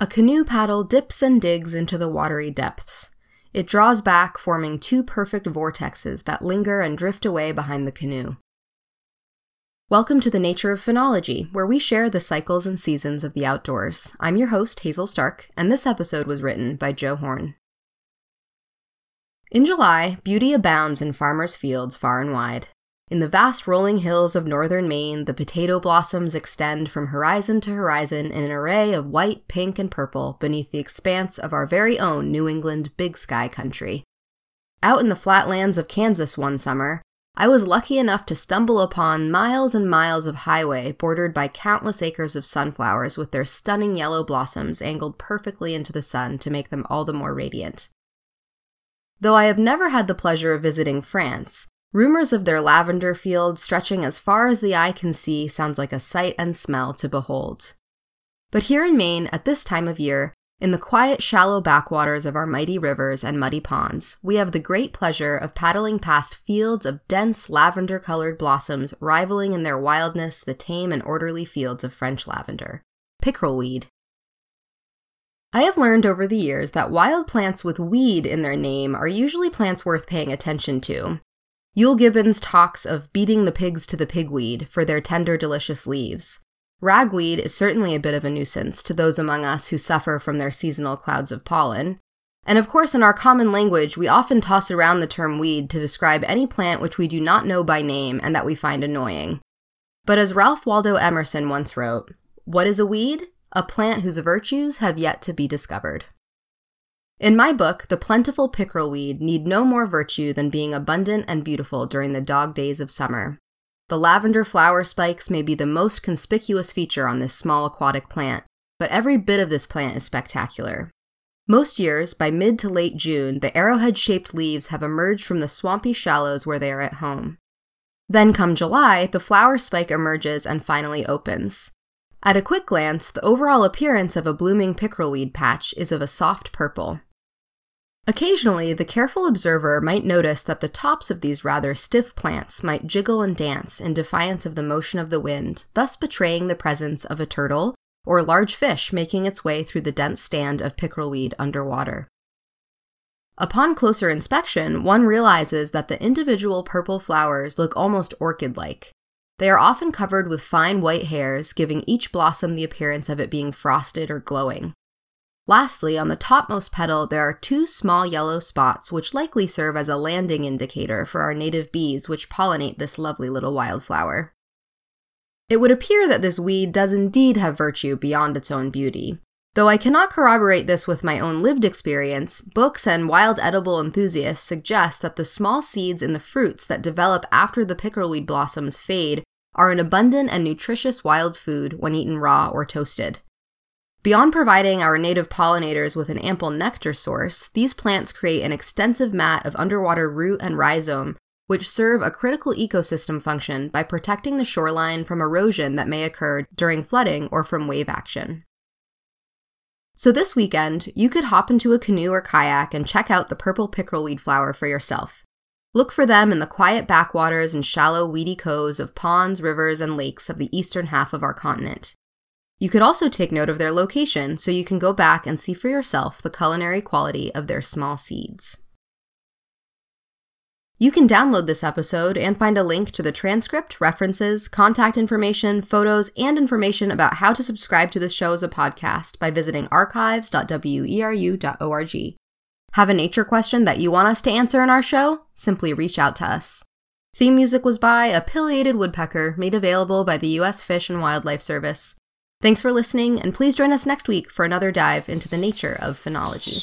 A canoe paddle dips and digs into the watery depths. It draws back, forming two perfect vortexes that linger and drift away behind the canoe. Welcome to the Nature of Phenology, where we share the cycles and seasons of the outdoors. I'm your host, Hazel Stark, and this episode was written by Joe Horn. In July, beauty abounds in farmers' fields far and wide. In the vast rolling hills of northern Maine, the potato blossoms extend from horizon to horizon in an array of white, pink, and purple beneath the expanse of our very own New England big sky country. Out in the flatlands of Kansas one summer, I was lucky enough to stumble upon miles and miles of highway bordered by countless acres of sunflowers with their stunning yellow blossoms angled perfectly into the sun to make them all the more radiant. Though I have never had the pleasure of visiting France, Rumors of their lavender field stretching as far as the eye can see sounds like a sight and smell to behold. But here in Maine, at this time of year, in the quiet, shallow backwaters of our mighty rivers and muddy ponds, we have the great pleasure of paddling past fields of dense lavender colored blossoms rivaling in their wildness the tame and orderly fields of French lavender. Pickerelweed. I have learned over the years that wild plants with weed in their name are usually plants worth paying attention to, Euell Gibbons talks of beating the pigs to the pigweed for their tender, delicious leaves. Ragweed is certainly a bit of a nuisance to those among us who suffer from their seasonal clouds of pollen. And of course, in our common language, we often toss around the term weed to describe any plant which we do not know by name and that we find annoying. But as Ralph Waldo Emerson once wrote, what is a weed? A plant whose virtues have yet to be discovered. In my book, the plentiful pickerelweed need no more virtue than being abundant and beautiful during the dog days of summer. The lavender flower spikes may be the most conspicuous feature on this small aquatic plant, but every bit of this plant is spectacular. Most years, by mid to late June, the arrowhead shaped leaves have emerged from the swampy shallows where they are at home. Then, come July, the flower spike emerges and finally opens. At a quick glance, the overall appearance of a blooming pickerelweed patch is of a soft purple. Occasionally, the careful observer might notice that the tops of these rather stiff plants might jiggle and dance in defiance of the motion of the wind, thus betraying the presence of a turtle or large fish making its way through the dense stand of pickerelweed underwater. Upon closer inspection, one realizes that the individual purple flowers look almost orchid like, they are often covered with fine white hairs, giving each blossom the appearance of it being frosted or glowing. Lastly, on the topmost petal, there are two small yellow spots which likely serve as a landing indicator for our native bees which pollinate this lovely little wildflower. It would appear that this weed does indeed have virtue beyond its own beauty. Though I cannot corroborate this with my own lived experience, books and wild edible enthusiasts suggest that the small seeds in the fruits that develop after the pickerelweed blossoms fade are an abundant and nutritious wild food when eaten raw or toasted. Beyond providing our native pollinators with an ample nectar source, these plants create an extensive mat of underwater root and rhizome, which serve a critical ecosystem function by protecting the shoreline from erosion that may occur during flooding or from wave action. So this weekend, you could hop into a canoe or kayak and check out the purple pickerelweed flower for yourself. Look for them in the quiet backwaters and shallow, weedy coves of ponds, rivers, and lakes of the eastern half of our continent. You could also take note of their location so you can go back and see for yourself the culinary quality of their small seeds. You can download this episode and find a link to the transcript, references, contact information, photos, and information about how to subscribe to the show as a podcast by visiting archives.weru.org. Have a nature question that you want us to answer in our show? Simply reach out to us. Theme music was by a pileated woodpecker made available by the U.S. Fish and Wildlife Service. Thanks for listening, and please join us next week for another dive into the nature of phenology.